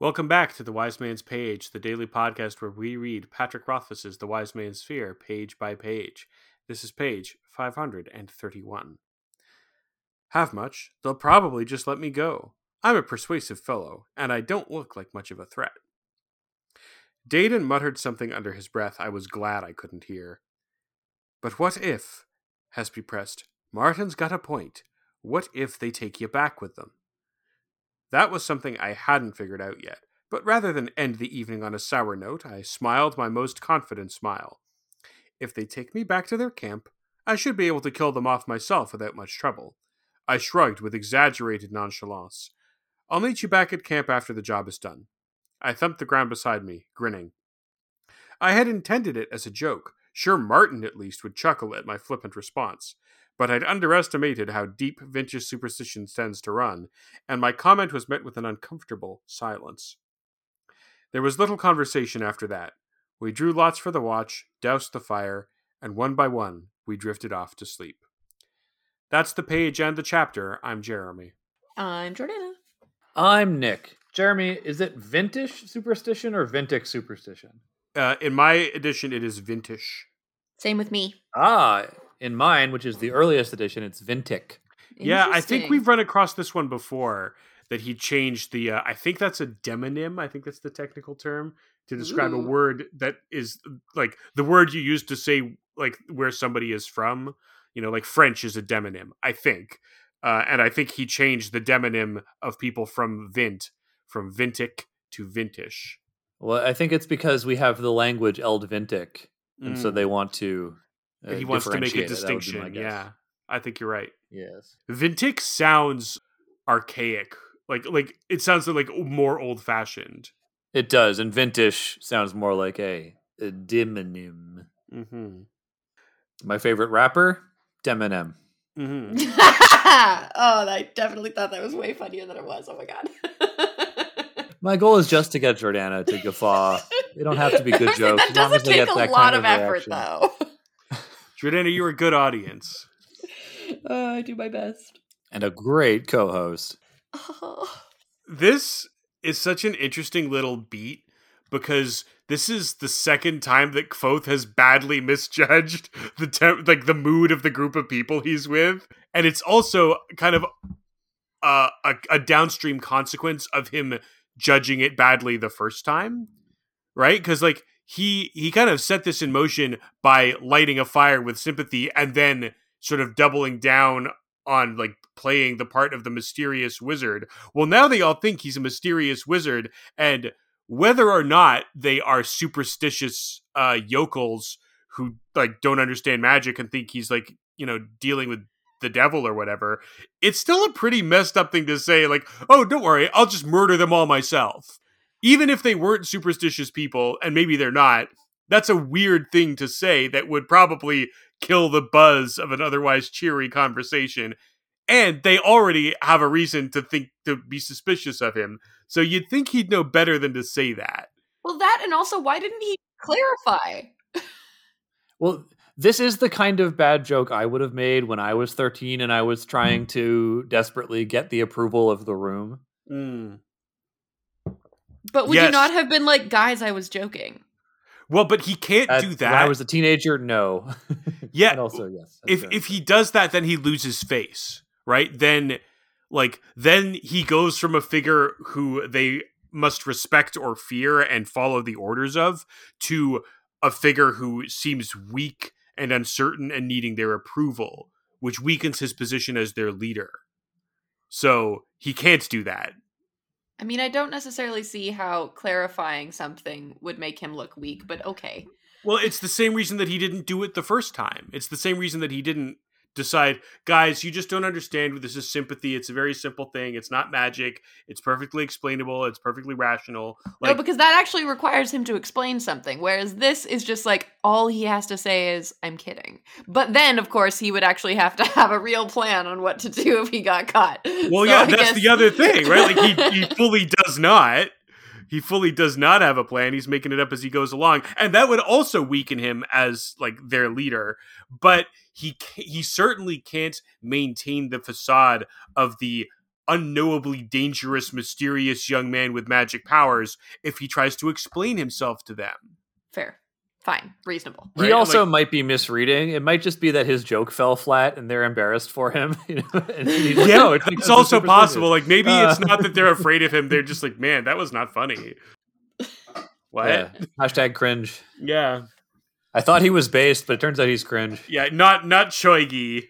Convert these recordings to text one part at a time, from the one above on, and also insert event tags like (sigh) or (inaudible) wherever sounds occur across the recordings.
Welcome back to The Wise Man's Page, the daily podcast where we read Patrick Rothfuss's The Wise Man's Fear page by page. This is page 531. Have much, they'll probably just let me go. I'm a persuasive fellow, and I don't look like much of a threat. Dedan muttered something under his breath I was glad I couldn't hear. But what if, Hespe pressed, Marten's got a point. What if they take you back with them? That was something I hadn't figured out yet, but rather than end the evening on a sour note, I smiled my most confident smile. If they take me back to their camp, I should be able to kill them off myself without much trouble. I shrugged with exaggerated nonchalance. I'll meet you back at camp after the job is done. I thumped the ground beside me, grinning. I had intended it as a joke. Sure, Marten at least would chuckle at my flippant response but I'd underestimated how deep Vintish superstition tends to run, and my comment was met with an uncomfortable silence. There was little conversation after that. We drew lots for the watch, doused the fire, and one by one we drifted off to sleep. That's the page and the chapter. I'm Jeremy. I'm Jordana. I'm Nick. Jeremy, is it Vintish superstition or Vintic superstition? Uh, in my edition, it is Vintish. Same with me. Ah, in mine, which is the earliest edition, it's Vintic. Yeah, I think we've run across this one before that he changed the. Uh, I think that's a demonym. I think that's the technical term to describe Ooh. a word that is like the word you use to say like where somebody is from. You know, like French is a demonym. I think, uh, and I think he changed the demonym of people from Vint from Vintic to Vintish. Well, I think it's because we have the language Eld Vintic, and so Mm. they want to. Uh, he wants to make a differentiate it. That would be my distinction. Yeah, I think you're right. Yes. Vintic sounds archaic. Like like it sounds like more old fashioned. It does, and Vintish sounds more like a, a demonym. Mm-hmm. My favorite rapper, Deminem. Mm-hmm. (laughs) oh, I definitely thought that was way funnier than it was. Oh my god. (laughs) My goal is just to get Jordana to guffaw. They don't have to be good (laughs) jokes. that as long as doesn't take a lot kind of effort, reaction. though. Jordana, you're a good audience. (laughs) Uh, I do my best. And a great co-host. Oh. (laughs) This is such an interesting little beat because this is the second time that Kvothe has badly misjudged (laughs) the temp- like the mood of the group of people he's with, and it's also kind of uh, a, a downstream consequence of him judging it badly the first time, right? Because like he he kind of set this in motion by lighting a fire with sympathy and then sort of doubling down on like playing the part of the mysterious wizard. Well, now they all think he's a mysterious wizard, and whether or not they are superstitious uh, yokels who like don't understand magic and think he's like you know dealing with the devil or whatever, it's still a pretty messed up thing to say. Like, oh, don't worry, I'll just murder them all myself. Even if they weren't superstitious people, and maybe they're not, that's a weird thing to say that would probably kill the buzz of an otherwise cheery conversation. And they already have a reason to think to be suspicious of him. So you'd think he'd know better than to say that. Well, that and also, why didn't he clarify? Well, this is the kind of bad joke I would have made when I was 13 and I was trying mm. to desperately get the approval of the room. Mm. But would Yes. you not have been like, guys, I was joking? Well, but he can't At- do When that. I was a teenager, no. (laughs) Yeah, and also, yes. if fair. if he does that, then he loses face, right? Then, like, then he goes from a figure who they must respect or fear and follow the orders of to a figure who seems weak and uncertain and needing their approval, which weakens his position as their leader. So he can't do that. I mean, I don't necessarily see how clarifying something would make him look weak, but okay. Well, it's the same reason that he didn't do it the first time. It's the same reason that he didn't decide, guys, you just don't understand. This is sympathy. It's a very simple thing. It's not magic. It's perfectly explainable. It's perfectly rational. Like, no, because that actually requires him to explain something, whereas this is just like all he has to say is, I'm kidding. But then, of course, he would actually have to (laughs) have a real plan on what to do if he got caught. well, So yeah, I that's guess- the other thing, right? Like he, he (laughs) fully does not. He fully does not have a plan. He's making it up as he goes along, and that would also weaken him as like their leader. But he he certainly can't maintain the facade of the unknowably dangerous, mysterious young man with magic powers if he tries to explain himself to them. Fair. Fine. Reasonable. He also like- might be misreading. It might just be that his joke fell flat and they're embarrassed for him. (laughs) you know, and Yeah, "No, it's, like, that's also possible. Like maybe Uh. it's not that they're (laughs) afraid of him; they're just like, man, that was not funny. What? Yeah. Hashtag cringe. Yeah, I thought he was based, but it turns out he's cringe. yeah, not not Choigi.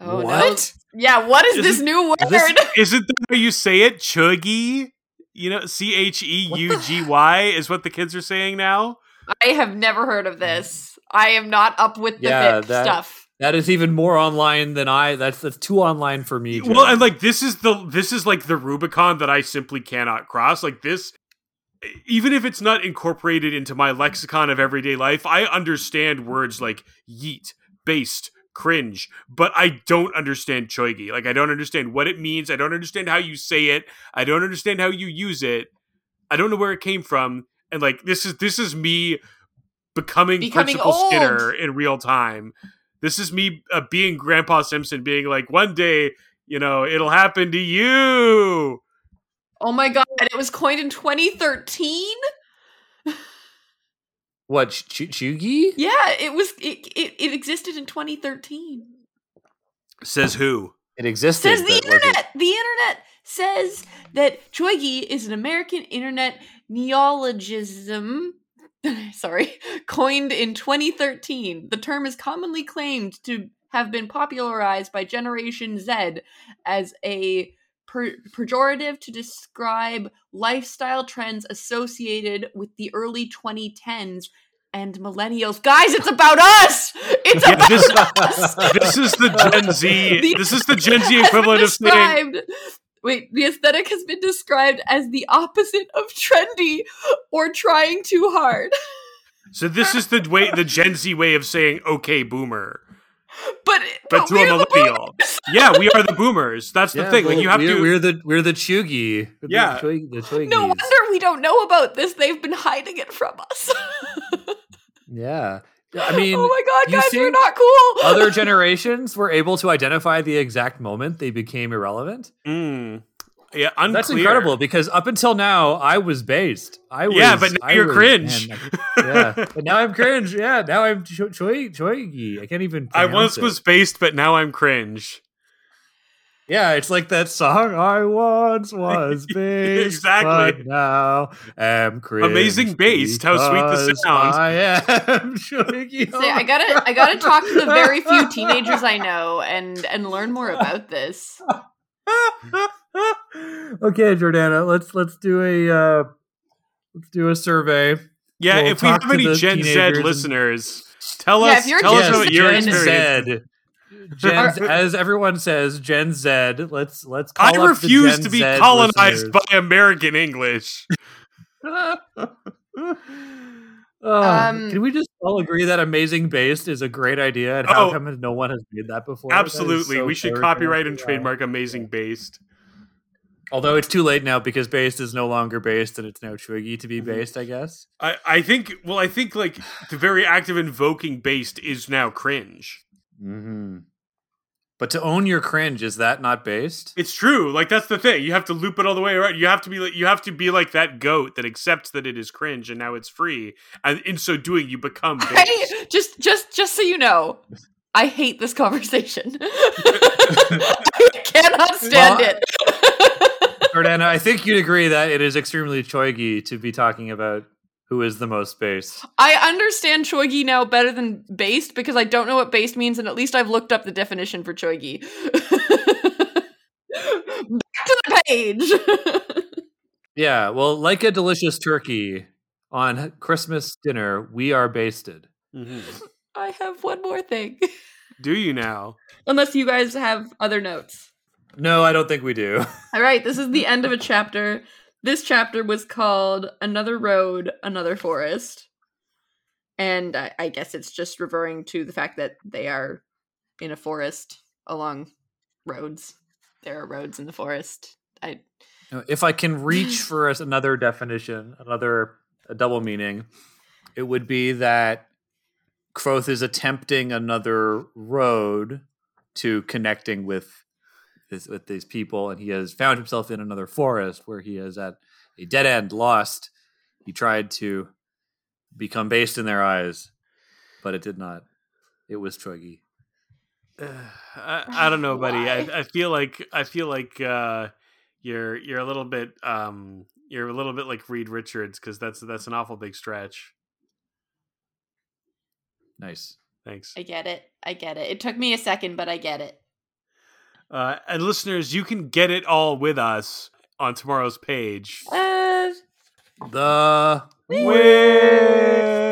Oh no. What? Yeah, what is Is this it- new word? (laughs) this- Isn't that how you say it? Chuggy. You know, C H E U G Y is what the kids are saying now. I have never heard of this. I am not up with the Yeah, hip that- stuff. That is even more online than I. That's that's too online for me. Well, and like this is the this is like the Rubicon that I simply cannot cross. Like this, even if it's not incorporated into my lexicon of everyday life, I understand words like yeet, based, cringe, but I don't understand choigi. Like I don't understand what it means. I don't understand how you say it. I don't understand how you use it. I don't know where it came from. And like this is this is me becoming, Becoming Principal old. Skinner in real time. This is me uh, being Grandpa Simpson, being like, one day, you know, it'll happen to you. Oh my god, it was coined in 2013? (laughs) what Ch- Ch- Chugi? Yeah, it was it, it, it existed in 2013. Says who? It existed. Says the but it- internet. The internet says that Choigi is an American internet neologism. (laughs) Sorry, coined in 2013. The term is commonly claimed to have been popularized by Generation Z as a per- pejorative to describe lifestyle trends associated with the early 2010s and millennials. Guys, it's about us. It's (laughs) Yeah, about this- (laughs) us. This is the Gen Z. The this is the Gen Z equivalent of saying. Wait, the aesthetic has been described as the opposite of trendy or trying too hard. So this is the way, the Gen Z way of saying "okay, boomer," But but, but to we're a the millennial. yeah, we are the boomers. That's the Yeah, thing. Like you have we're, to. We're the we're the Chugi. We're the Yeah. The Choigis. No wonder we don't know about this. They've been hiding it from us. (laughs) Yeah. I mean, oh my god, you guys, you're not cool. other generations were able to identify the exact moment they became irrelevant. Mm. Yeah, unclear. That's incredible because up until now I was based. I was Yeah, but now I you're was- cringe. man, yeah, but now I'm cringe. Yeah, now I'm Choi Choi Choigi. I can't even. I once it. was based, but now I'm cringe. Yeah, it's like that song. I once was (laughs) based, Exactly. but now am cringe. Amazing based. How sweet the because sound. I am (laughs) Choigi. Say, I gotta, I gotta talk to the very few teenagers I know and and learn more about this. (laughs) okay, Jordana, let's let's do a uh, let's do a survey. Yeah, We'll if we have any Gen Z and- listeners, tell Yeah, us. if you're tell us Gen about Z your experience. Z. Gen, Are- as everyone says, Gen Z. Let's let's. Call I up the refuse Gen to be Z colonized listeners. by American English. Uh, (laughs) Um, can we just all agree that amazing based is a great idea and how Oh. come no one has made that before? That is Absolutely, so we should copyright and trademark amazing based. Although it's too late now because based is no longer based and it's now Twiggy to be Mhm. based, I guess. I, I think well I think like the very act of invoking based is now cringe. Mm-hmm. But to own your cringe is that not based? It's true. Like that's the thing. You have to loop it all the way around. You have to be like you have to be like that goat that accepts that it is cringe and now it's free. And in so doing you become (laughs) based. I just, just, just so you know, I hate this conversation. (laughs) (laughs) I cannot stand Well, it. Jordana, I think you'd agree that it is extremely choigy to be talking about who is the most based. I understand choigi now better than based because I don't know what based means, and at least I've looked up the definition for choigi. (laughs) Back to the page. (laughs) Yeah, well, like a delicious turkey on Christmas dinner, we are basted. Mhm. I have one more thing. Do you now? Unless you guys have other notes. No, I don't think we do. (laughs) All right, this is the end of a chapter. This chapter was called Another Road, Another Forest. And I, I guess it's just referring to the fact that they are in a forest along roads. There are roads in the forest. I If I can reach (laughs) for us another definition, another a double meaning, it would be that Kvothe is attempting another road to connecting with this, with these people, and he has found himself in another forest where he is at a dead end, lost. He tried to become based in their eyes, but it did not. It was Choigi. (sighs) I, I don't know, buddy. I, I feel like I feel like uh, you're you're a little bit um, you're a little bit like Reed Richards because that's that's an awful big stretch. Nice. Thanks. I get it. I get it. It took me a second, but I get it. Uh, and listeners, you can get it all with us on tomorrow's page. Uh, The Where